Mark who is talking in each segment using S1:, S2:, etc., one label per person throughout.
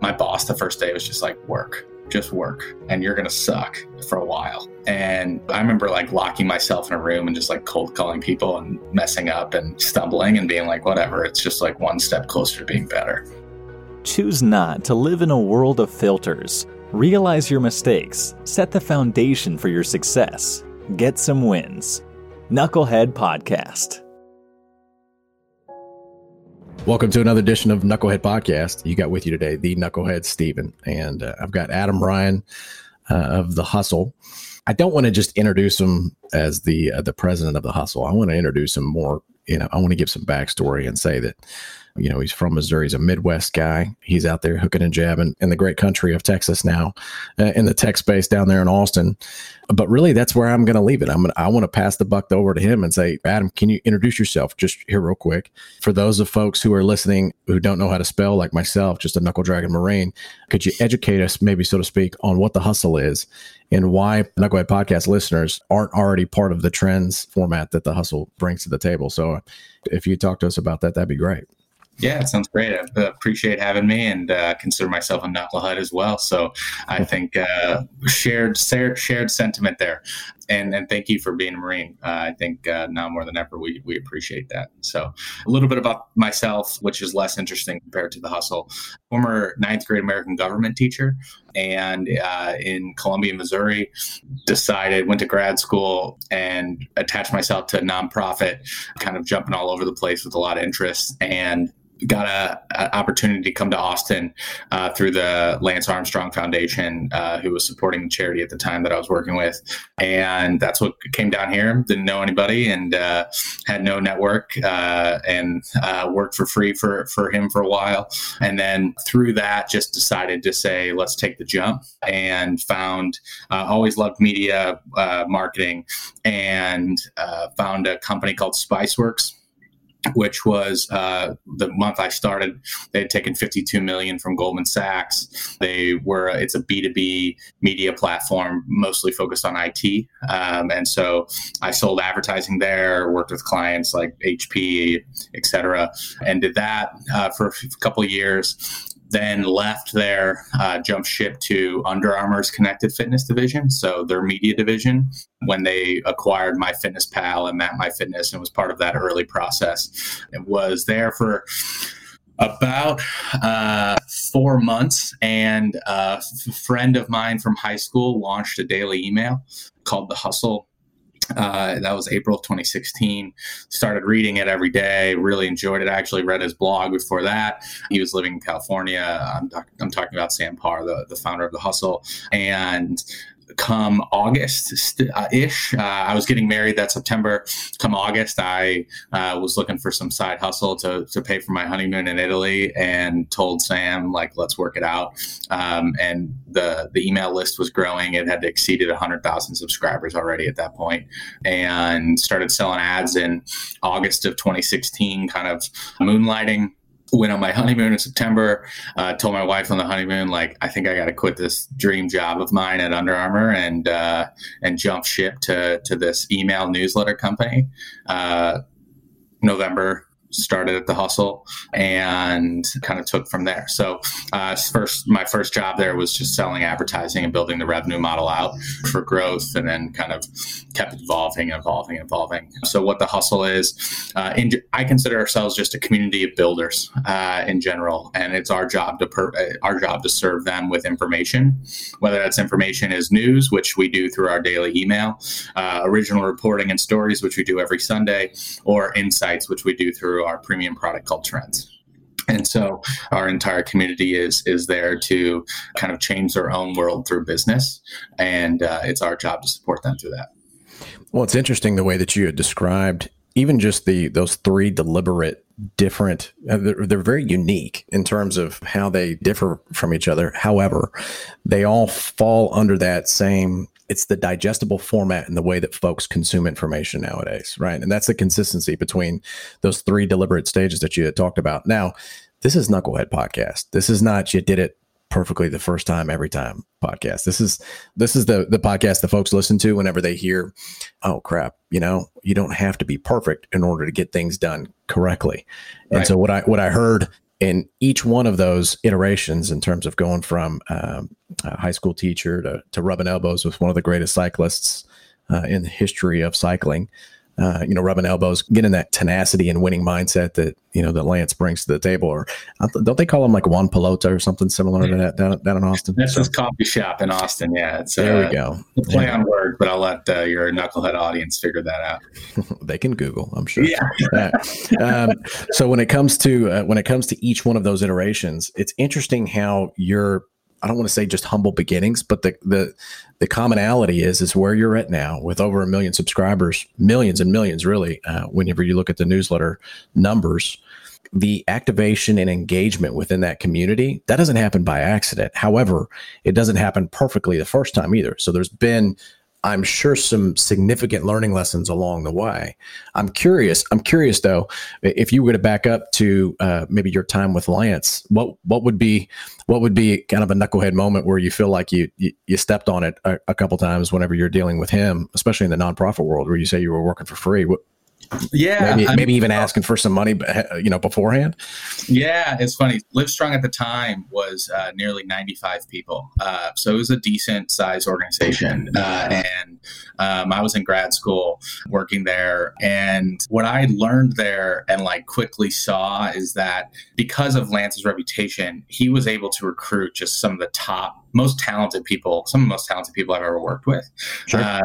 S1: my boss the first day was just like, work, just work, and you're to suck for a while. And I remember like locking myself in a room and just like cold calling people and messing up and stumbling and being like, whatever, it's just like one step closer to being better.
S2: Choose not to live in a world of filters. Realize your mistakes, set the foundation for your success, get some wins. Knucklehead Podcast.
S3: Welcome to another edition of Knucklehead Podcast. You got with you today the Knucklehead Steven, and uh, I've got Adam Ryan uh, of the Hustle. I don't want to just introduce him as the uh, the president of the Hustle. I want to introduce him more. You know, I want to give some backstory and say that you know, he's from Missouri. He's a Midwest guy. He's out there hooking and jabbing in the great country of Texas now, uh, in the tech space down there in Austin. But really, that's where I'm going to leave it. I'm gonna, I want to pass the buck over to him and say, Adam, can you introduce yourself just here real quick for those of folks who are listening who don't know how to spell like myself, just a knuckle dragon marine. Could you educate us, maybe so to speak, on what the hustle is and why Knucklehead podcast listeners aren't already part of the trends format that the hustle brings to the table? So, if you talk to us about that, that'd be great.
S1: Yeah, it sounds great. I appreciate having me and uh, consider myself a knucklehead as well. So I think uh, shared shared sentiment there. And, and thank you for being a Marine. Uh, I think uh, now more than ever, we, we appreciate that. So, a little bit about myself, which is less interesting compared to the hustle. Former ninth grade American government teacher, and uh, in Columbia, Missouri, decided, went to grad school and attached myself to a nonprofit, kind of jumping all over the place with a lot of interest. And got a, a, opportunity to come to Austin uh, through the Lance Armstrong Foundation, uh, who was supporting the charity at the time that I was working with, and that's what came down here. Didn't know anybody and uh, had no network, uh, and uh, worked for free for for him for a while, and then through that, just decided to say, let's take the jump, and found uh, always loved media marketing, and found a company called Spiceworks which was uh, the month I started. They had taken 52 million from Goldman Sachs. They were it's a B2B media platform, mostly focused on IT, um, and so I sold advertising there. Worked with clients like HP, et cetera, and did that uh, for a couple of years then left there, uh, jumped ship to Under Armour's Connected Fitness division, so their media division, when they acquired MyFitnessPal and Map My Fitness, and was part of that early process. It was there for about uh, four months, and a friend of mine from high school launched a daily email called The Hustle uh, that was April of 2016. Started reading it every day. Really enjoyed it. I actually read his blog before that. He was living in California. I'm, I'm talking about Sam Parr, the, the founder of The Hustle. And come August uh, ish. Uh, I was getting married that September. Come August, I uh, was looking for some side hustle to, to pay for my honeymoon in Italy and told Sam, like, let's work it out. Um, and the, the email list was growing. It had exceeded 100,000 subscribers already at that point and started selling ads in August of 2016, kind of moonlighting went on my honeymoon in September. Uh, told my wife on the honeymoon, like, I think I got to quit this dream job of mine at Under Armour and uh, and jump ship to to this email newsletter company. Uh, November started at the hustle and kind of took from there. So uh, first my first job there was just selling advertising and building the revenue model out for growth and then kind of kept evolving evolving evolving. So what the hustle is uh, in, i consider ourselves just a community of builders uh, in general. And it's our job to per, uh, our job to serve them with information. Whether that's information is news which we do through our daily email uh, original reporting and stories which we do every sunday or insights which we do through through our premium product called Trends. And so our entire community is is there to kind of change their own world through business, and uh, it's our job to support them through that.
S3: Well, it's interesting the way that you had described even just the those three deliberate different uh, they're, they're, very unique in terms of how they differ from each other however they all fall under that same it's the digestible format and the way that folks consume information nowadays, right? And that's the consistency between those three deliberate stages that you had talked about. Now, this is Knucklehead Podcast. This is not you did it perfectly the first time every time podcast. This is this is the the podcast that folks listen to whenever they hear, oh crap, you know, you don't have to be perfect in order to get things done correctly. And so what I what I heard in each one of those iterations, in terms of going from um, a high school teacher to, to rubbing elbows with one of the greatest cyclists uh, in the history of cycling, uh, you know, rubbing elbows, getting that tenacity and winning mindset that you know that Lance brings to the table. Or don't they call him like Juan Pelota or something similar to that down, down in Austin?
S1: That's his coffee shop in Austin. Yeah, it's
S3: there. Uh, we go.
S1: Play yeah. on word, but I'll let uh, your knucklehead audience figure that out.
S3: they can Google, I'm sure. Yeah. um, so when it comes to uh, when it comes to each one of those iterations, it's interesting how you're I don't want to say just humble beginnings, but the the the commonality is is where you're at now with over a million subscribers, millions and millions really. Uh, whenever you look at the newsletter numbers, the activation and engagement within that community that doesn't happen by accident. However, it doesn't happen perfectly the first time either. So there's been I'm sure some significant learning lessons along the way. I'm curious. I'm curious though, if you were to back up to uh, maybe your time with Lance, what what would be what would be kind of a knucklehead moment where you feel like you you, you stepped on it a, a couple times whenever you're dealing with him, especially in the nonprofit world where you say you were working for free. What,
S1: yeah,
S3: maybe, maybe even asking for some money, you know, beforehand.
S1: Yeah, it's funny. Livestrong at the time was uh, nearly 95 people, uh, so it was a decent size organization. Uh, and um, I was in grad school working there, and what I learned there and like quickly saw is that because of Lance's reputation, he was able to recruit just some of the top, most talented people, some of the most talented people I've ever worked with. Sure. Uh,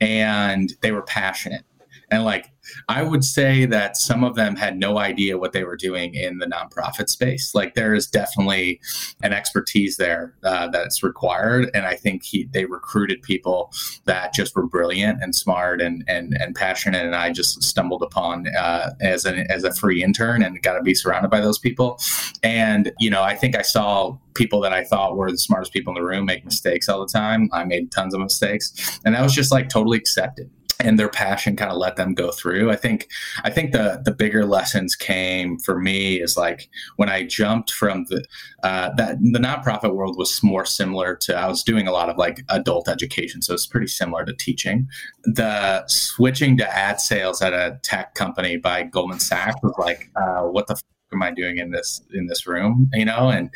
S1: and they were passionate and like I would say that some of them had no idea what they were doing in the nonprofit space. Like there is definitely an expertise there uh, that's required, and I think he they recruited people that just were brilliant and smart and and and passionate. And I just stumbled upon uh, as an as a free intern and got to be surrounded by those people. And you know, I think I saw people that I thought were the smartest people in the room make mistakes all the time. I made tons of mistakes, and that was just like totally accepted and their passion kind of let them go through. I think I think the the bigger lessons came for me is like when I jumped from the uh, that the nonprofit world was more similar to I was doing a lot of like adult education, so it's pretty similar to teaching. The switching to ad sales at a tech company by Goldman Sachs was like, uh, what the. F- am I doing in this in this room? You know, and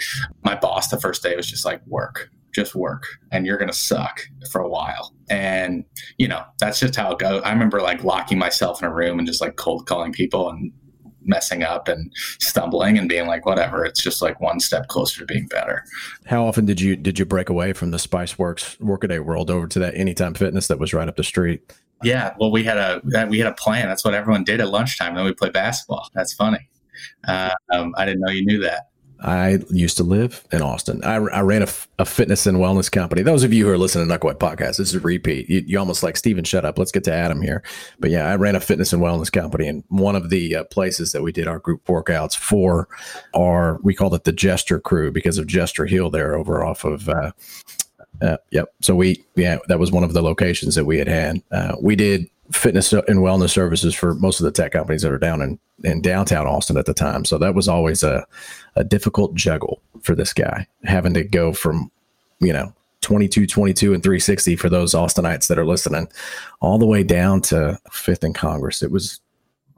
S1: my boss the first day was just like work, just work and you're going to suck for a while. And, you know, that's just how it goes. I remember like locking myself in a room and just like cold calling people and messing up and stumbling and being like whatever it's just like one step closer to being better.
S3: How often did you did you break away from the spiceworks workaday world over to that anytime fitness that was right up the street?
S1: Yeah well we had a we had a plan. That's what everyone did at lunchtime then we play basketball. That's funny. Uh, um, i didn't know you knew that
S3: I used to live in Austin. I, I ran a, a, fitness and wellness company. Those of you who are listening to Knucklehead Podcast, this is a repeat. You, you, almost like Steven, shut up. Let's get to Adam here. But yeah, I ran a fitness and wellness company. And one of the uh, places that we did our group workouts for our, we called it the Jester Crew because of Jester Hill there over off of, uh, uh, yep. So we, yeah, that was one of the locations that we had had. Uh, we did fitness and wellness services for most of the tech companies that are down in, in downtown Austin at the time. So that was always a, a difficult juggle for this guy, having to go from, you know, 22, 22, and 360 for those Austinites that are listening, all the way down to Fifth and Congress. It was.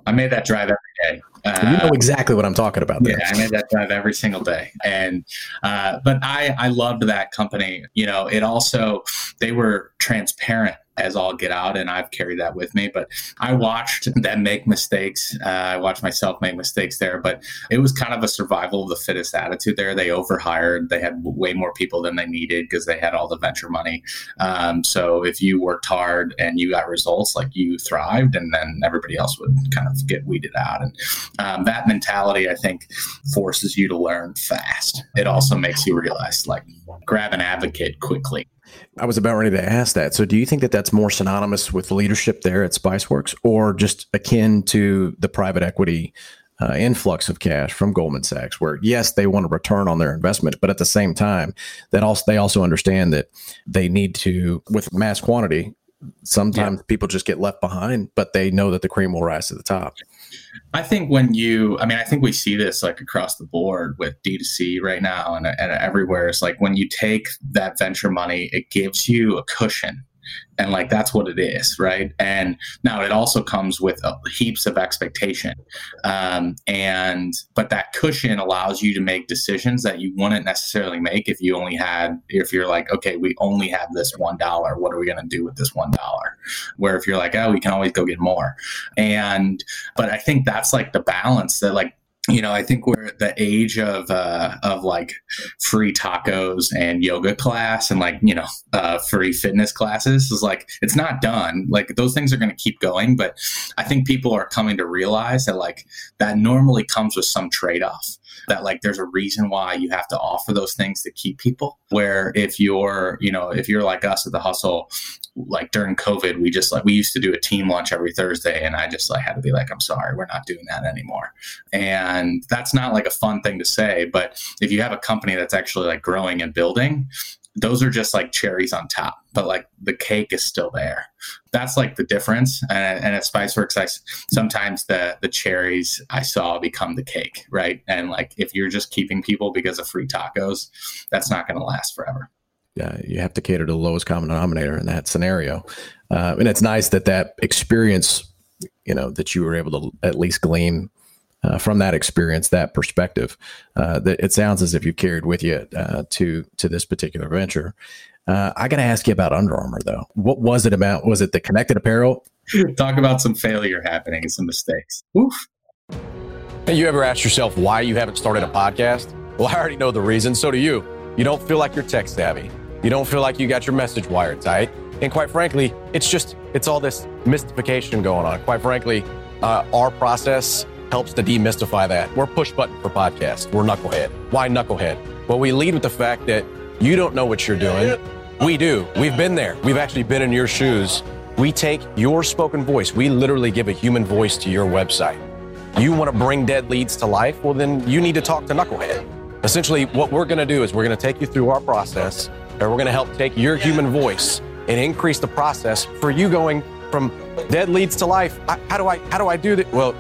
S1: I made that drive every day.
S3: Uh, you know exactly what I'm talking about. There.
S1: Yeah, I made that drive every single day, and uh, but I I loved that company. You know, it also they were transparent as all get out, and I've carried that with me. But I watched them make mistakes. Uh, I watched myself make mistakes there, but it was kind of a survival of the fittest attitude there. They overhired. They had way more people than they needed because they had all the venture money. Um, so if you worked hard and you got results, like you thrived, and then everybody else would kind of get weeded out. And um, that mentality, I think, forces you to learn fast. It also makes you realize, like, grab an advocate quickly
S3: I was about ready to ask that. So, do you think that that's more synonymous with leadership there at Spiceworks, or just akin to the private equity uh, influx of cash from Goldman Sachs, where yes, they want a return on their investment, but at the same time, that also they also understand that they need to, with mass quantity, sometimes yeah. people just get left behind, but they know that the cream will rise to the top.
S1: I think when you, I mean, I think we see this like across the board with D2C right now and, and everywhere. It's like when you take that venture money, it gives you a cushion and like that's what it is right? And now it also comes with uh, heaps of expectation. Um, and but that cushion allows you to make decisions that you wouldn't necessarily make if you only had if you're like okay we only have this one dollar. What are we going to do with this one dollar? Where if you're like oh we can always go get more. And but i think that's like the balance that like you know, I think we're at the age of uh, of like free tacos and yoga class and like you know uh, free fitness classes is like it's not done. Like those things are going to keep going, but I think people are coming to realize that like that normally comes with some trade off that like there's a reason why you have to offer those things to keep people. Where if you're you know if you're like us at the hustle like during covid we just like we used to do a team lunch every thursday and i just like had to be like i'm sorry we're not doing that anymore. And that's not like a fun thing to say but if you have a company that's actually like growing and building those are just like cherries on top, but like the cake is still there. That's like the difference. And, and at Spiceworks, I sometimes the the cherries I saw become the cake, right? And like if you're just keeping people because of free tacos, that's not going to last forever.
S3: Yeah, you have to cater to the lowest common denominator in that scenario, uh, and it's nice that that experience, you know, that you were able to at least glean uh, from that experience, that perspective, uh, that it sounds as if you've carried with you uh, to to this particular venture. Uh, I got to ask you about Under Armour, though. What was it about? Was it the connected apparel?
S1: Talk about some failure happening and some mistakes. Oof.
S4: Hey, you ever asked yourself why you haven't started a podcast? Well, I already know the reason. So do you. You don't feel like you're tech savvy. You don't feel like you got your message wired tight. And quite frankly, it's just, it's all this mystification going on. Quite frankly, uh, our process helps to demystify that. We're push button for podcasts. We're knucklehead. Why knucklehead? Well, we lead with the fact that you don't know what you're doing. We do. We've been there. We've actually been in your shoes. We take your spoken voice. We literally give a human voice to your website. You want to bring dead leads to life? Well, then you need to talk to Knucklehead. Essentially, what we're going to do is we're going to take you through our process, and we're going to help take your human voice and increase the process for you going from dead leads to life. How do I how do I do that? Well,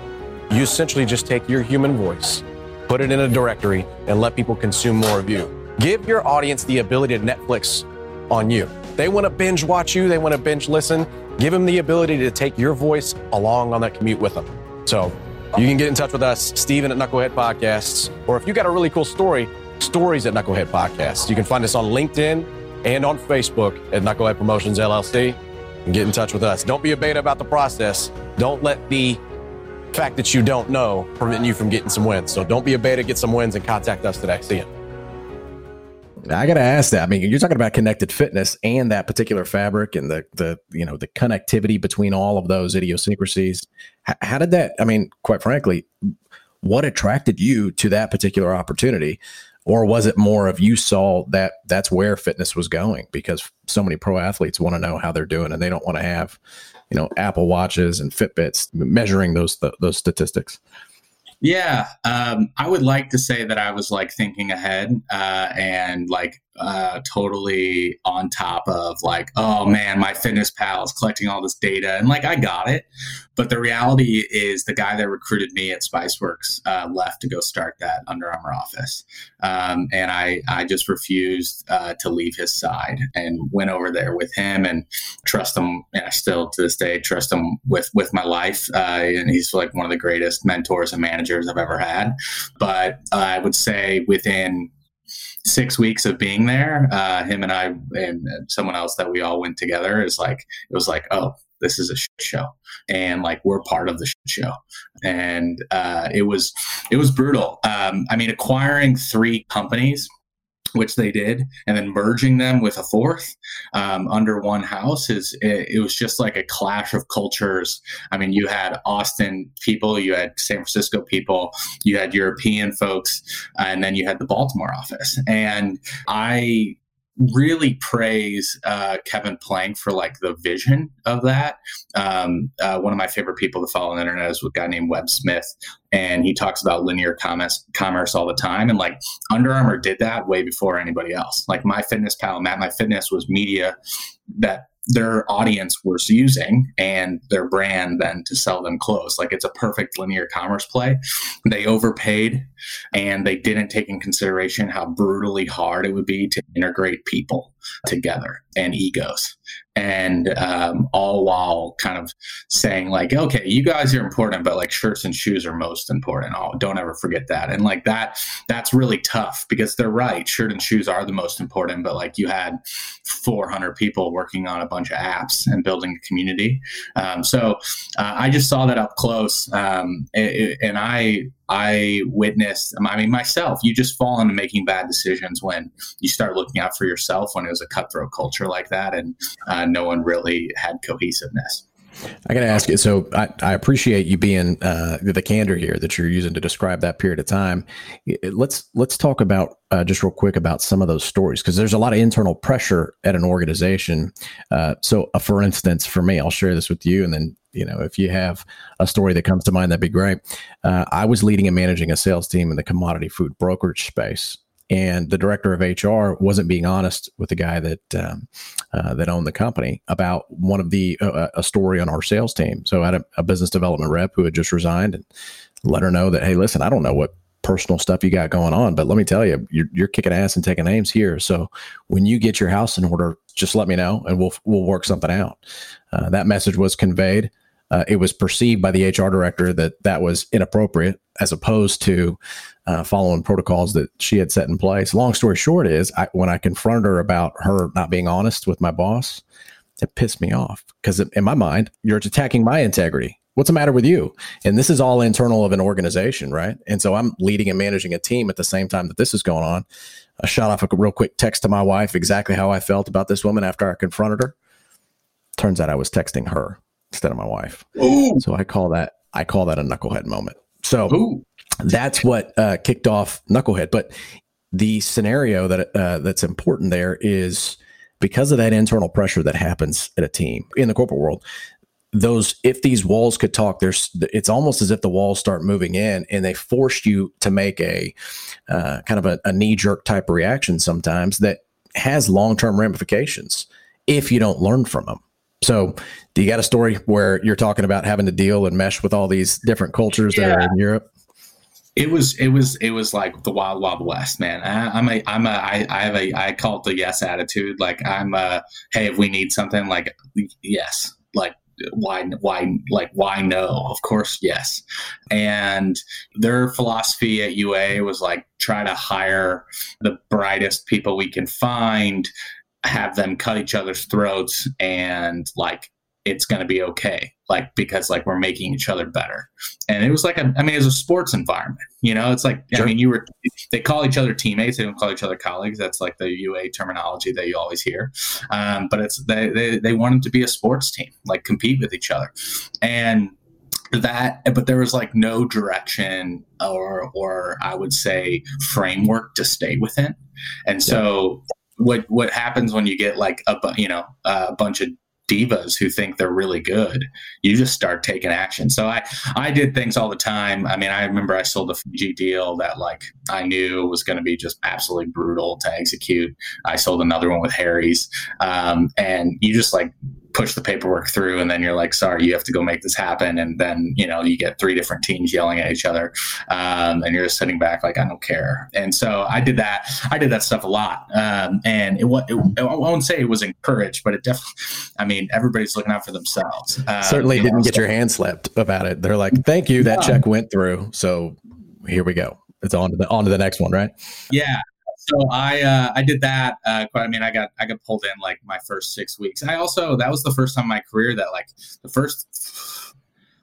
S4: you essentially just take your human voice, put it in a directory, and let people consume more of you. Give your audience the ability to Netflix on you. They want to binge watch you, they want to binge listen. Give them the ability to take your voice along on that commute with them. So you can get in touch with us, Steven at Knucklehead Podcasts, or if you got a really cool story, stories at Knucklehead Podcasts. You can find us on LinkedIn and on Facebook at Knucklehead Promotions LLC and get in touch with us. Don't be a beta about the process. Don't let the fact that you don't know preventing you from getting some wins. So don't be a beta, get some wins, and contact us today. See you.
S3: I got to ask that. I mean, you're talking about connected fitness and that particular fabric and the the you know the connectivity between all of those idiosyncrasies. How, how did that? I mean, quite frankly, what attracted you to that particular opportunity? Or was it more of you saw that that's where fitness was going because so many pro athletes want to know how they're doing and they don't want to have you know Apple watches and Fitbits measuring those th- those statistics.
S1: Yeah, um, I would like to say that I was like thinking ahead uh, and like uh, totally on top of like, oh man, MyFitnessPal is collecting all this data, and like I got it. But the reality is, the guy that recruited me at SpiceWorks uh, left to go start that Under Armour office, um, and I I just refused uh, to leave his side and went over there with him and trust him. And I still to this day trust him with with my life. Uh, and he's like one of the greatest mentors and managers I've ever had. But I would say within six weeks of being there, uh, him and I and someone else that we all went together is like it was like, oh, this is a show, and like we're part of the show, and uh, it was it was brutal. Um, I mean, acquiring three companies which they did, and then merging them with a fourth um, under one house is it, it, was just like a clash of cultures. I mean, you had Austin people, you had San Francisco people, you had European folks, and then you had the Baltimore office. And I really praise uh, Kevin Plank for like the vision of that. Um, uh, one of my favorite people to follow on the internet is a guy named Web Smith, and he talks about linear commerce, commerce all the time. And like Under Armour did that way before anybody else. Like my MyFitnessPal, Map My Fitness was media that their audience was using and their brand then to sell them clothes. Like it's a perfect linear commerce play. They overpaid and they didn't take in consideration how brutally hard it would be to integrate people. Together and egos. And um, all while kind of saying like okay you guys are important but like shirts and shoes are most important. Oh don't ever forget that. And like that that's really tough because they're right. Shirt and shoes are the most important but like you had 400 people working on a bunch of apps and building a community. Um, so uh, i just saw that up close. Um, it, and i I witnessed, I mean, myself, you just fall into making bad decisions when you start looking out for yourself when it was a cutthroat culture like that and uh, no one really had cohesiveness.
S3: I got to ask you. So I, I appreciate you being uh, the candor here that you're using to describe that period of time. Let's let's talk about uh, just real quick about some of those stories because there's a lot of internal pressure at an organization. Uh, so, uh, for instance, for me, I'll share this with you, and then you know, if you have a story that comes to mind, that'd be great. Uh, I was leading and managing a sales team in the commodity food brokerage space, and the director of HR wasn't being honest with the guy that um, uh, that owned the company about one of the uh, uh, a story on our sales team. So I had a, a, business development rep who had just resigned and let her know that hey, listen, I don't know what personal stuff you got going on, but let me tell you, you're, you're kicking ass and taking names here. So when you get your house in order, just let me know and we'll we'll work something out. Uh, that message was conveyed. Uh, it was perceived by the HR director that that was inappropriate as opposed to uh, following protocols that she had set in place. Long story short is I, when I confronted her about her not being honest with my boss, it pissed me off because in my mind, you're attacking my integrity. What's the matter with you? And this is all internal of an organization, right? And so I'm leading and managing a team at the same time that this is going on. I shot off a real quick text to my wife exactly how I felt about this woman after I confronted her. Turns out I was texting her instead of my wife. Ooh. So I call that I call that a knucklehead moment. So Ooh. That's what uh, kicked off knucklehead. But the scenario that uh, that's important there is because of that internal pressure that happens at a team in the corporate world. Those if these walls could talk, there's it's almost as if the walls start moving in and they force you to make a uh, kind of a, a knee jerk type of reaction sometimes that has long term ramifications if you don't learn from them. So, do you got a story where you're talking about having to deal and mesh with all these different cultures yeah. that are in Europe?
S1: It was it was it was like the wild wild west, man. I, I'm a I'm a I, I have a I call it the yes attitude. Like I'm a hey, if we need something, like yes, like why why like why no of course yes and their philosophy at ua was like try to hire the brightest people we can find have them cut each other's throats and like it's going to be okay like because like we're making each other better. And it was like a i mean it's a sports environment you know? It's like sure. i mean you were they call each other teammates they don't call each other colleagues. That's like the ua terminology that you always hear. Um, but it's they, they they wanted to be a sports team like compete with each other. And that but there was like no direction or or i would say framework to stay within. And so what what happens when you get like a you know a bunch of divas who think they're really good you just start taking action. So i i did things all the time. I mean i remember i sold a fiji deal that like i knew was going to be just absolutely brutal to execute. I sold another one with harry's. Um, and you just like push the paperwork through and then you're like sorry you have to go make this happen. And then you know you get three different teams yelling at each other um, and you're just sitting back like i don't care. And so i did that i did that stuff a lot um, and it, it, i won't say it was encouraged but it definitely i mean everybody's looking out for themselves
S3: um, certainly didn't get your hand slapped about it. They're like thank you that yeah. check went through. So here we go. It's on to the on to the next one right?
S1: Yeah so I uh, I did that. Uh, I mean, I got I got pulled in like my first six weeks. I also that was the first time in my career that like the first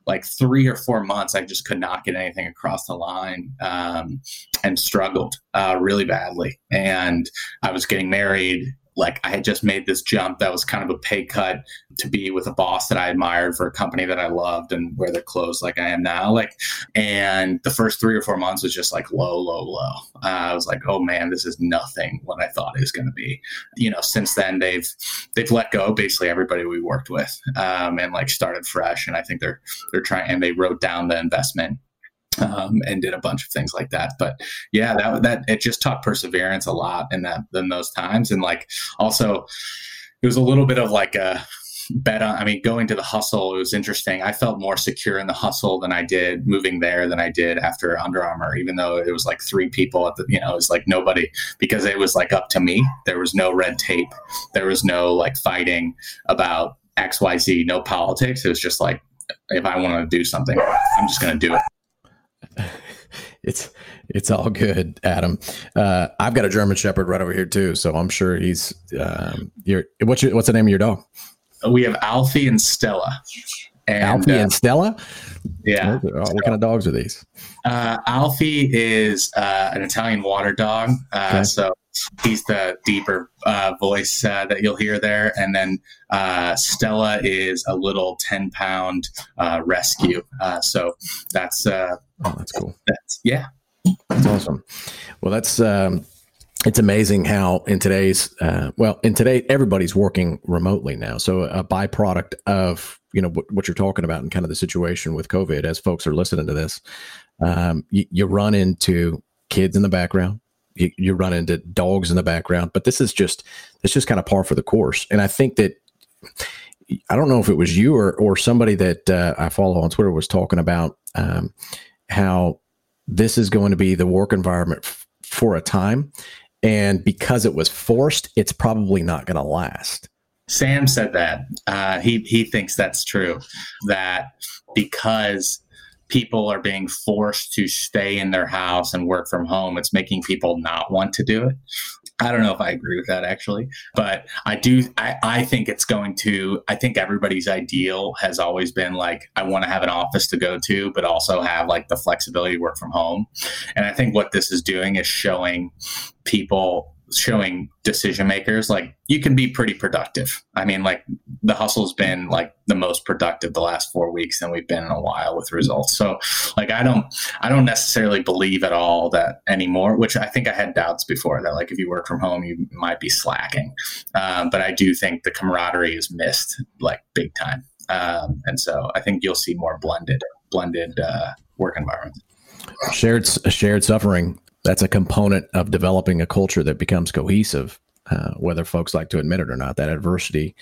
S1: like three or four months I just could not get anything across the line um, and struggled uh, really badly. And I was getting married like I had just made this jump that was kind of a pay cut to be with a boss that I admired for a company that I loved and wear their clothes like I am now. Like, and the first three or four months was just like low, low, low. Uh, I was like, oh man, this is nothing what I thought it was going to be. You know, since then they've they've let go basically everybody we worked with um, and like started fresh. And I think they're they're trying and they wrote down the investment um, and did a bunch of things like that. But yeah, that that it just taught perseverance a lot in that in those times, and like also it was a little bit of like a bet on, I mean, going to the hustle, it was interesting. I felt more secure in the hustle than I did moving there than I did after Under Armour, even though it was like three people at the, you know, it was like nobody because it was like up to me. There was no red tape. There was no like fighting about XYZ, no politics. It was just like, if I want to do something, I'm just going to do it.
S3: It's it's all good, Adam. Uh, I've got a German Shepherd right over here too, so I'm sure he's. Um, your what's your what's the name of your dog?
S1: We have Alfie and Stella.
S3: And, Alfie uh, and Stella.
S1: Yeah.
S3: What, what kind of dogs are these?
S1: Uh, Alfie is uh, an Italian water dog. Uh, okay. So he's the deeper uh, voice uh, that you'll hear there. And then uh, Stella is a little 10 pound uh, rescue. Uh, so that's, uh,
S3: oh, that's cool.
S1: That's, yeah.
S3: That's awesome. Well, that's, um, it's amazing how in today's well in today everybody's working remotely now so a byproduct of you know what, what you're talking about and kind of the situation with covid as folks are listening to this um, you, you run into kids in the background you, you run into dogs in the background, but this is just it's just kind of par for the course. And I think that I don't know if it was you or or somebody that uh, I follow on Twitter was talking about um, how this is going to be the work environment f- for a time, and because it was forced, it's probably not going to last.
S1: Sam said that uh, he he thinks that's true. That because people are being forced to stay in their house and work from home, it's making people not want to do it. I don't know if I agree with that actually, but I do. I, I think it's going to, I think everybody's ideal has always been like, I want to have an office to go to, but also have like the flexibility to work from home. And I think what this is doing is showing people showing decision makers like you can be pretty productive. I mean, like the hustle's been like the most productive the last four weeks than we've been in a while with results. So like I don't I don't necessarily believe at all that anymore, which I think I had doubts before that like if you work from home you might be slacking. Um, but I do think the camaraderie is missed like big time. Um, and so I think you'll see more blended blended uh, work environments.
S3: Shared shared suffering that's a component of developing a culture that becomes cohesive, uh, whether folks like to admit it or not. That adversity,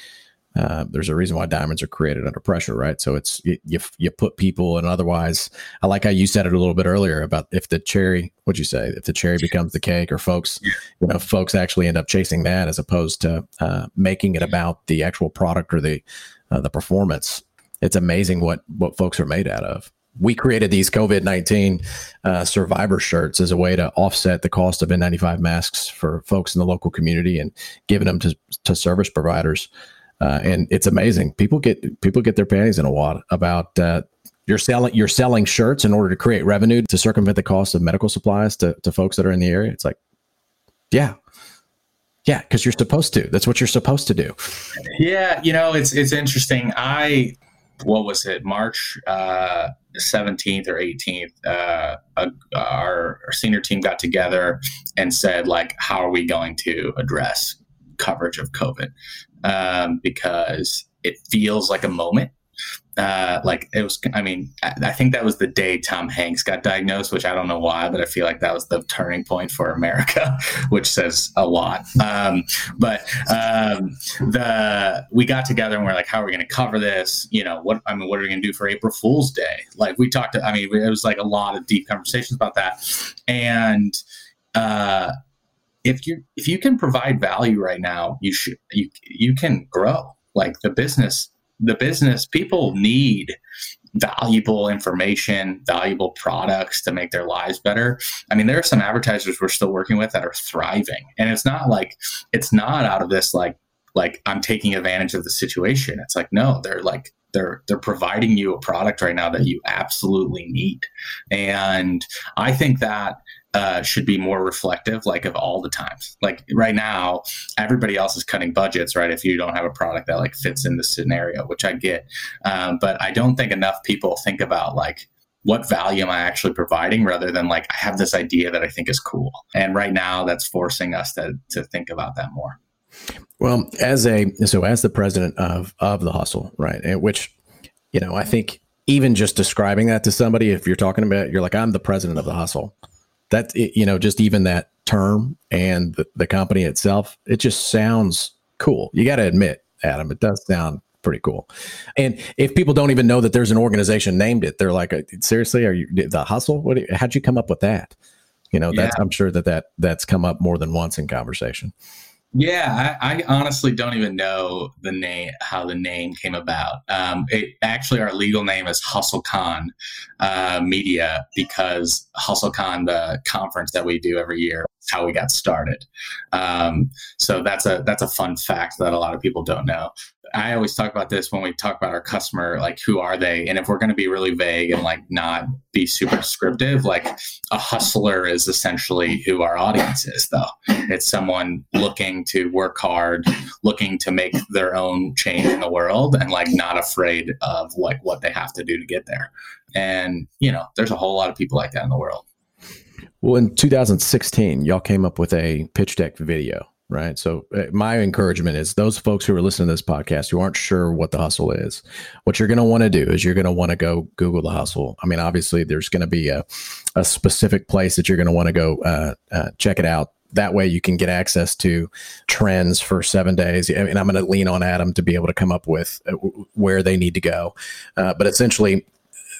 S3: uh, there's a reason why diamonds are created under pressure, right? So it's you, you, you put people and otherwise. I like how you said it a little bit earlier about if the cherry, what'd you say? If the cherry becomes the cake, or folks, you know, folks actually end up chasing that as opposed to uh, making it about the actual product or the uh, the performance. It's amazing what what folks are made out of we created these COVID 19 uh, survivor shirts as a way to offset the cost of N95 masks for folks in the local community and giving them to, to service providers. Uh, and it's amazing. People get people get their panties in a wad about uh, you're selling you're selling shirts in order to create revenue to circumvent the cost of medical supplies to, to folks that are in the area. It's like, yeah, yeah, because you're supposed to. That's what you're supposed to do.
S1: Yeah, you know, it's it's interesting. I what was it, March uh, 17th or 18th, uh, our, our senior team got together and said, like, how are we going to address coverage of COVID? Um, because it feels like a moment uh, like it was, I mean, I, think that was the day Tom Hanks got diagnosed, which I don't know why, but I feel like that was the turning point for America, which says a lot. Um, but um, the we got together and we're like, how are we going to cover this? You know, what I mean, what are we going to do for April Fool's Day? Like we talked, to, I mean, it was like a lot of deep conversations about that, and. Uh, if you if you can provide value right now, you should you you can grow. Like the business the business people need valuable information, valuable products to make their lives better. I mean, there are some advertisers we're still working with that are thriving. And it's not like it's not out of this like like I'm taking advantage of the situation. It's like no, they're like they're they're providing you a product right now that you absolutely need. And I think that uh, should be more reflective, like of all the times. Like right now, everybody else is cutting budgets, right? If you don't have a product that like fits in the scenario, which I get, um, but I don't think enough people think about like what value am I actually providing, rather than like I have this idea that I think is cool. And right now, that's forcing us to to think about that more.
S3: Well, as a so as the president of of the hustle, right, and which you know, I think even just describing that to somebody, if you're talking about, you're like, I'm the president of the hustle that you know just even that term and the, the company itself it just sounds cool you got to admit adam it does sound pretty cool. And if people don't even know that there's an organization named it, they're like, uh, seriously, are you the hustle? What? You, How'd you come up with that? You know, that's I'm sure that that that's come up more than once in conversation.
S1: Yeah, I, I, honestly don't even know the name, how the name came about. Um, it, actually, our legal name is HustleCon uh, Media because HustleCon, the conference that we do every year, is how we got started. Um, so that's a that's a fun fact that a lot of people don't know. I always talk about this when we talk about our customer, like who are they? And if we're going to be really vague and like not be super descriptive, like a hustler is essentially who our audience is, though. It's someone looking to work hard, looking to make their own change in the world, and like not afraid of like what they have to do to get there. And you know, there's a whole lot of people like that in the world.
S3: Well, in 2016, y'all came up with a pitch deck video right? So uh, my encouragement is those folks who are listening to this podcast who aren't sure what the hustle is, what you're going to want to do is you're going to want to go Google the hustle. I mean, obviously there's going to be a, a specific place that you're going to want to go uh, uh, check it out. That way you can get access to trends for seven days. And I'm going to lean on Adam to be able to come up with uh, where they need to go. Uh, but essentially,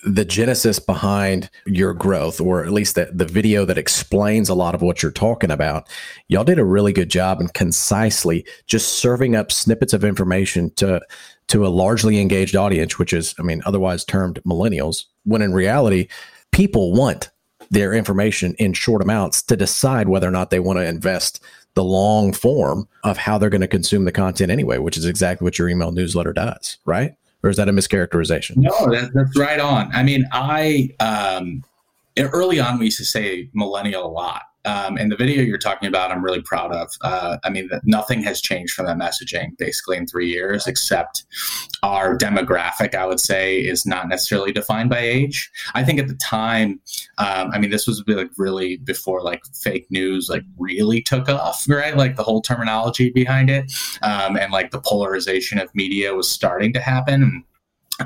S3: the genesis behind your growth, or at least the, the video that explains a lot of what you're talking about, y'all did a really good job and concisely just serving up snippets of information to to a largely engaged audience, which is, I mean, otherwise termed millennials, when in reality, people want their information in short amounts to decide whether or not they want to invest the long form of how they're going to consume the content anyway, which is exactly what your email newsletter does, right? Or is that a mischaracterization?
S1: No, that, that's right on. I mean, I um, early on we used to say millennial a lot, um, and the video you're talking about, I'm really proud of. Uh, I mean, nothing has changed from that messaging basically in three years, except our demographic, I would say, is not necessarily defined by age. I think at the time, um, I mean, this was like really before like fake news like really took off, right? Like the whole terminology behind it, um, and like the polarization of media was starting to happen.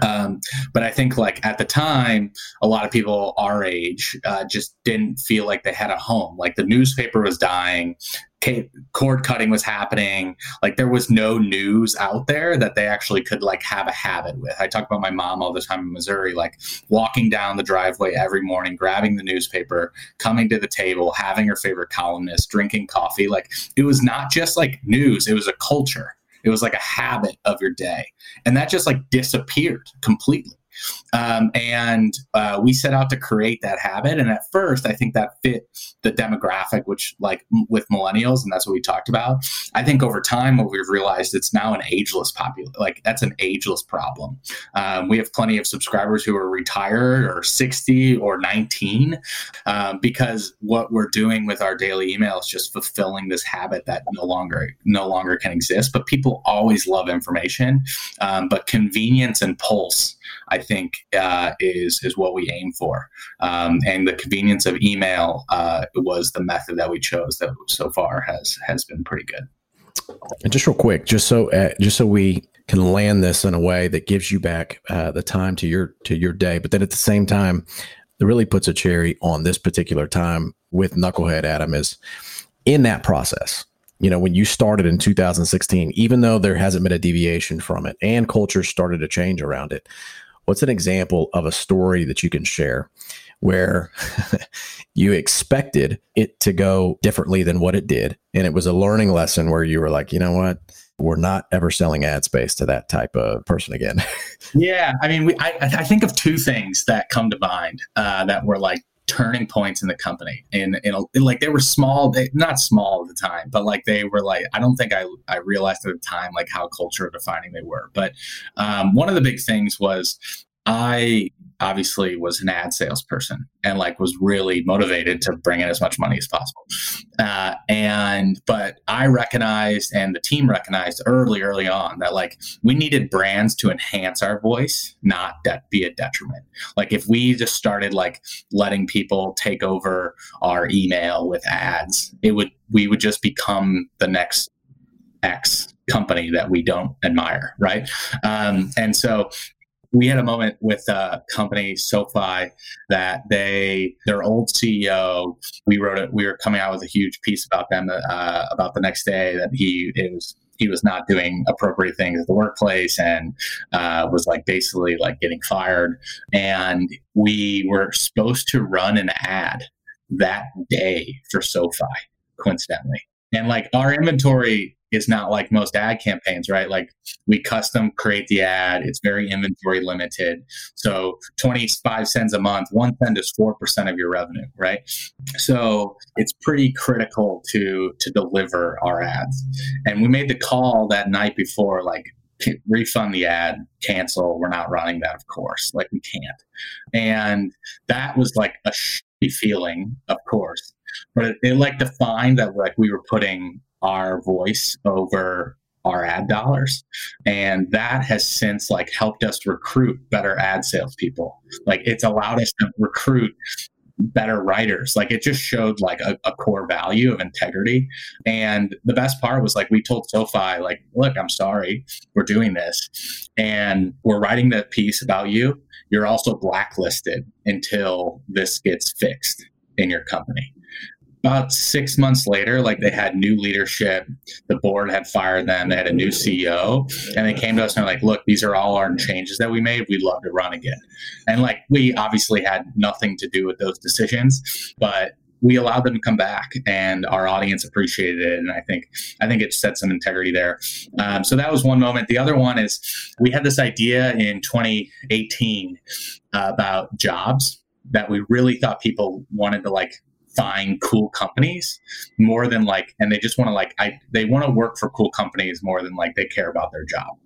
S1: Um, but I think like at the time, a lot of people our age uh, just didn't feel like they had a home. Like the newspaper was dying, cord cutting was happening. Like there was no news out there that they actually could like have a habit with. I talk about my mom all the time in Missouri, like walking down the driveway every morning, grabbing the newspaper, coming to the table, having her favorite columnist, drinking coffee. Like it was not just like news; it was a culture it was like a habit of your day. And that just like disappeared completely. Um, and uh, we set out to create that habit. And at first, I think that fit the demographic, which like m- with millennials, and that's what we talked about. I think over time, what we've realized it's now an ageless population. Like that's an ageless problem. Um, we have plenty of subscribers who are retired or 60 or 19 um, because what we're doing with our daily email is just fulfilling this habit that no longer no longer can exist. But people always love information, um, but convenience and pulse I think uh, is is what we aim for. Um, and the convenience of email uh, was the method that we chose that so far has has been pretty good.
S3: And just real quick, just so uh, just so we can land this in a way that gives you back uh, the time to your to your day, but then at the same time, that really puts a cherry on this particular time with Knucklehead Adam is in that process you know, when you started in 2016, even though there hasn't been a deviation from it and culture started to change around it, what's an example of a story that you can share where you expected it to go differently than what it did? And it was a learning lesson where you were like you know what? We're not ever selling ad space to that type of person again.
S1: Yeah i mean we, I, I think of two things that come to mind uh, that were like turning points in the company. And, and, like they were small they, not small at the time but like they were like i don't think i i realized at the time like how culture defining they were. But um, one of the big things was i obviously was an ad salesperson and like was really motivated to bring in as much money as possible. Uh, and but I recognized and the team recognized early, early on that like we needed brands to enhance our voice, not de- be a detriment. Like if we just started like letting people take over our email with ads, it would we would just become the next X company that we don't admire, right? Um, and so we had a moment with a company SoFi that they their old CEO. We wrote it. We were coming out with a huge piece about them uh, about the next day that he it was he was not doing appropriate things at the workplace and uh, was like basically like getting fired. And we were supposed to run an ad that day for SoFi, coincidentally. And like our inventory is not like most ad campaigns, right? Like we custom create the ad. It's very inventory limited. So 25 cents a month, one cent is 4% of your revenue, right? So it's pretty critical to, to deliver our ads. And we made the call that night before, like, refund the ad, cancel. We're not running that, of course. Like we can't. And that was like a shitty feeling, of course. But it, it like defined that like we were putting our voice over our ad dollars. And that has since like helped us recruit better ad salespeople. Like it's allowed us to recruit better writers. Like it just showed like a, a, core value of integrity. And the best part was like we told sofi like look i'm sorry we're doing this and we're writing that piece about you. You're also blacklisted until this gets fixed in your company about six months later, like they had new leadership, the board had fired them, they had a new CEO, and they came to us and they're like, "Look, these are all our changes that we made. We'd love to run again." And like we obviously had nothing to do with those decisions, but we allowed them to come back, and our audience appreciated it. And I think I think it set some integrity there. Um, so that was one moment. The other one is we had this idea in 2018 uh, about jobs that we really thought people wanted to like find cool companies more than like and they just want to like i they want to work for cool companies more than like they care about their job.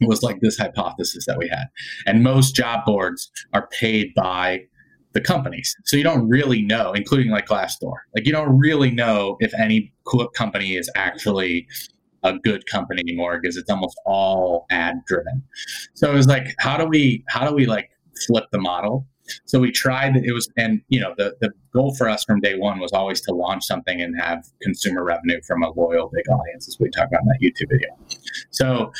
S1: It was like this hypothesis that we had. And most job boards are paid by the companies. So you don't really know including like glassdoor. Like you don't really know if any cool company is actually a good company anymore because it's almost all ad driven. So it was like how do we how do we like flip the model so we tried it was and you know the, the goal for us from day one was always to launch something and have consumer revenue from a loyal big audience as we talk about in that youtube video so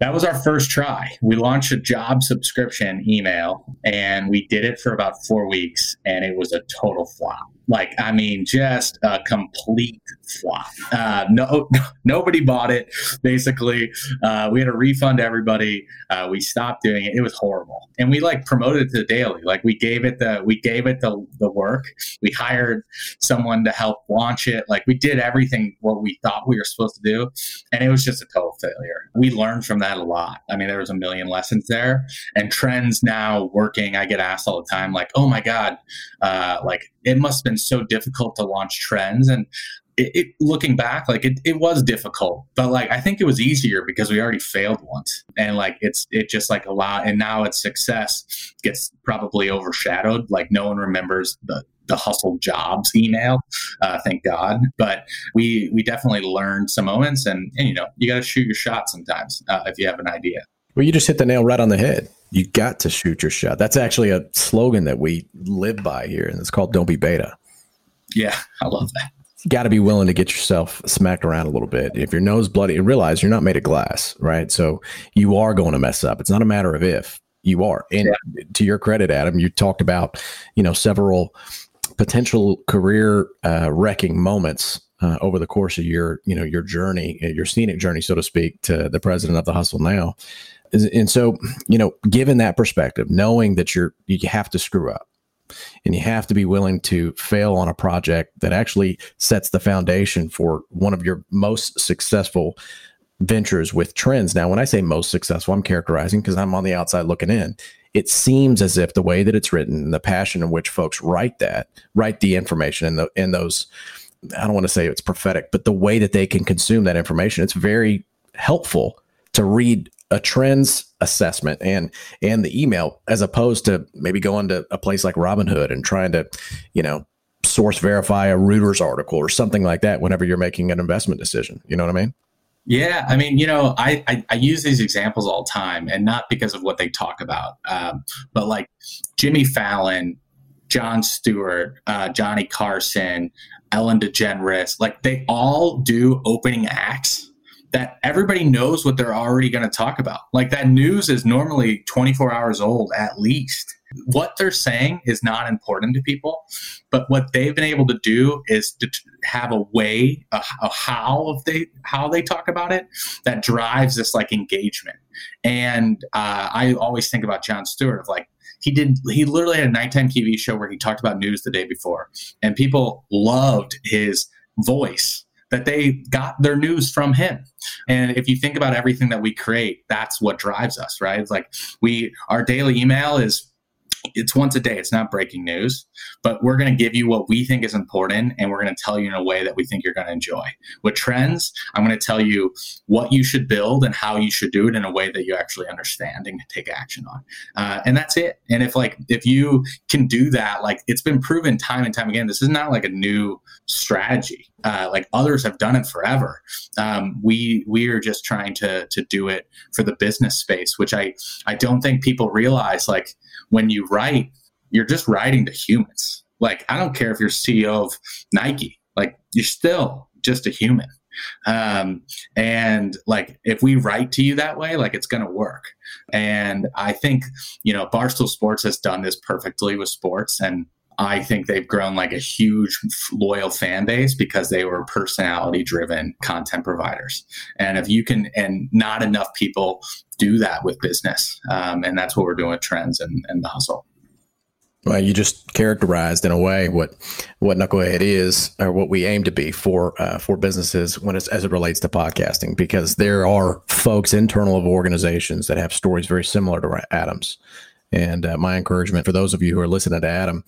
S1: that was our first try. We launched a job subscription email and we did it for about four weeks and it was a total flop. Like, I mean, just a complete flop. Uh, no, nobody bought it. Basically, uh, we had to refund everybody. Uh, we stopped doing it. It was horrible, and we like promoted it to the daily. Like, we gave it the we gave it the the work. We hired someone to help launch it. Like, we did everything what we thought we were supposed to do, and it was just a total failure. We learned from that a lot. I mean, there was a million lessons there, and trends now working. I get asked all the time, like, "Oh my god, uh, like it must have been so difficult to launch trends. And it, it, looking back like it, it was difficult but like i think it was easier because we already failed once. And like it's it just like a lot and now its success gets probably overshadowed. Like no one remembers the the hustle jobs email uh, thank god. But we we definitely learned some moments and, and you know you got to shoot your shot sometimes uh, if you have an idea.
S3: Well you just hit the nail right on the head you got to shoot your shot. That's actually a slogan that we live by here, and it's called "Don't be beta."
S1: Yeah, I love that.
S3: You got to be willing to get yourself smacked around a little bit. If your nose bloody, realize you're not made of glass, right? So you are going to mess up. It's not a matter of if you are. And yeah. to your credit, Adam, you talked about you know several potential career uh, wrecking moments uh, over the course of your you know your journey, your scenic journey, so to speak, to the president of the hustle now. And so, you know, given that perspective, knowing that you're you have to screw up and you have to be willing to fail on a project that actually sets the foundation for one of your most successful ventures with trends. Now, when I say most successful, I'm characterizing because I'm on the outside looking in. It seems as if the way that it's written, and the passion in which folks write that, write the information in the in those I don't want to say it's prophetic, but the way that they can consume that information, it's very helpful to read a trends assessment and and the email as opposed to maybe going to a place like Robinhood and trying to, you know, source verify a Reuters article or something like that whenever you're making an investment decision. You know what I mean?
S1: Yeah, I mean, you know, I, I, I use these examples all the time, and not because of what they talk about, um, but like Jimmy Fallon, Jon Stewart, uh, Johnny Carson, Ellen DeGeneres, like they all do opening acts that everybody knows what they're already going to talk about. Like that news is normally 24 hours old at least. what they're saying is not important to people, but what they've been able to do is to have a way, a, a how of they how they talk about it that drives this like engagement. And uh, I always think about Jon Stewart of like he did he literally had a nighttime TV show where he talked about news the day before, and people loved his voice that they got their news from him. And if you think about everything that we create, that's what drives us, right? It's like we our daily email is it's once a day. It's not breaking news, but we're going to give you what we think is important and we're going to tell you in a way that we think you're going to enjoy. With trends, I'm going to tell you what you should build and how you should do it in a way that you actually understand and take action on. Uh, and that's it. And if like, if you can do that, like it's been proven time and time again, this is not like a new strategy. Uh, like others have done it forever. Um, we we are just trying to to do it for the business space, which I I don't think people realize. Like when you write, you're just writing to humans. Like, I don't care if you're CEO of Nike, like, you're still just a human. Um, and like, if we write to you that way, like, it's to work. And I think, you know, Barstool Sports has done this perfectly with sports. And I think they've grown like a huge loyal fan base because they were personality driven content providers. And if you can, and not enough people do that with business. Um, and that's what we're doing with trends and, and the hustle.
S3: Well, you just characterized in a way what what Knucklehead is, or what we aim to be for uh, for businesses when it's as it relates to podcasting, because there are folks internal of organizations that have stories very similar to Adam's. And uh, my encouragement for those of you who are listening to Adam,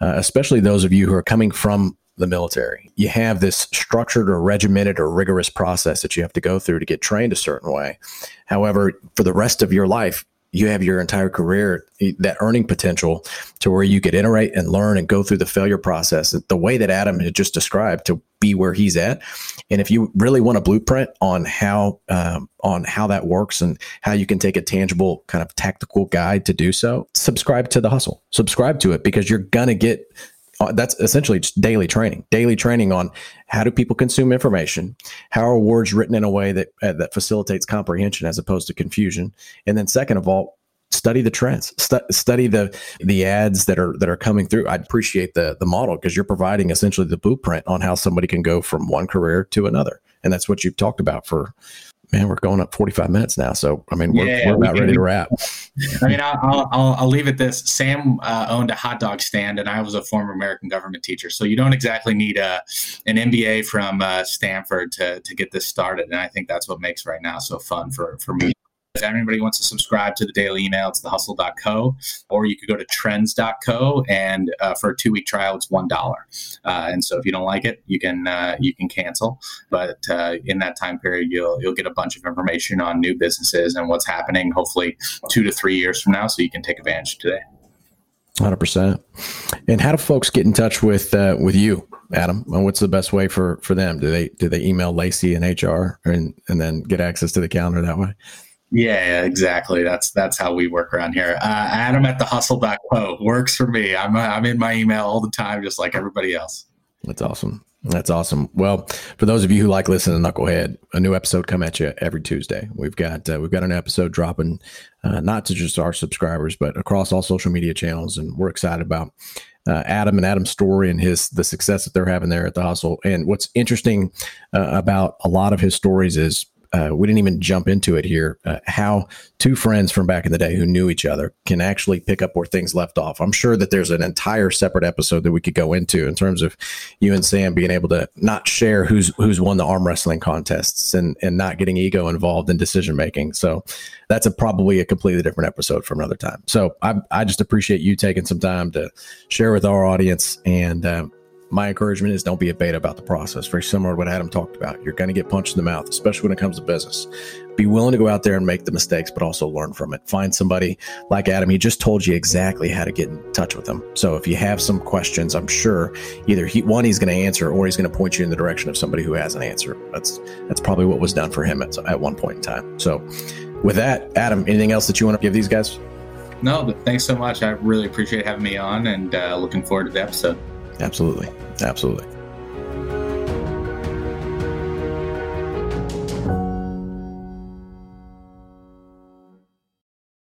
S3: uh, especially those of you who are coming from the military. You have this structured or regimented or rigorous process that you have to go through to get trained a certain way. However, for the rest of your life, you have your entire career, that earning potential to where you could iterate and learn and go through the failure process the way that Adam had just described to be where he's at. And if you really want a blueprint on how um, on how that works and how you can take a tangible kind of tactical guide to do so, subscribe to the hustle. Subscribe to it because you're gonna get that's essentially just daily training daily training on how do people consume information how are words written in a way that uh, that facilitates comprehension as opposed to confusion and then second of all study the trends stu- study the the ads that are that are coming through. I appreciate the the model because you're providing essentially the blueprint on how somebody can go from one career to another and that's what you've talked about for man, we're going up 45 minutes now. So, I mean, we're, yeah, we're about we ready to wrap.
S1: I mean, I'll, I'll, I'll leave it this. Sam uh, owned a hot dog stand, and I was a former American government teacher. So you don't exactly need a, an MBA from uh, Stanford to, to get this started. And I think that's what makes right now so fun for, for me if anybody wants to subscribe to the daily email, it's thehustle.co, or you could go to trends.co, and uh, for a two week trial, it's one dollar. Uh, and so if you don't like it, you can uh, you can cancel. But uh, in that time period, you'll you'll get a bunch of information on new businesses and what's happening. Hopefully, two to three years from now, so you can take advantage today.
S3: Hundred percent. And how do folks get in touch with uh, with you, Adam? What's the best way for for them? Do they do they email Lacey and HR and and then get access to the calendar that way?
S1: Yeah, exactly. That's that's how we work around here. Uh, Adam at the Hustle hustle.co works for me. I'm I'm in my email all the time, just like everybody else.
S3: That's awesome. That's awesome. Well, for those of you who like listening to Knucklehead, a new episode come at you every Tuesday. We've got uh, we've got an episode dropping, uh, not to just our subscribers, but across all social media channels, and we're excited about uh, Adam and Adam's story and his the success that they're having there at the hustle. And what's interesting uh, about a lot of his stories is uh, we didn't even jump into it here. Uh, how two friends from back in the day who knew each other can actually pick up where things left off. I'm sure that there's an entire separate episode that we could go into in terms of you and Sam being able to not share who's who's won the arm wrestling contests and and not getting ego involved in decision making. So that's a probably a completely different episode for another time. So I I just appreciate you taking some time to share with our audience and. Um, my encouragement is don't be a beta about the process. Very similar to what Adam talked about. You're going to get punched in the mouth, especially when it comes to business. Be willing to go out there and make the mistakes, but also learn from it. Find somebody like Adam. He just told you exactly how to get in touch with them. So if you have some questions, I'm sure either he one he's going to answer or he's going to point you in the direction of somebody who has an answer. That's that's probably what was done for him at, at one point in time. So with that, Adam, anything else that you want to give these guys?
S1: No, but thanks so much. I really appreciate having me on and uh, looking forward to the episode.
S3: Absolutely. Absolutely.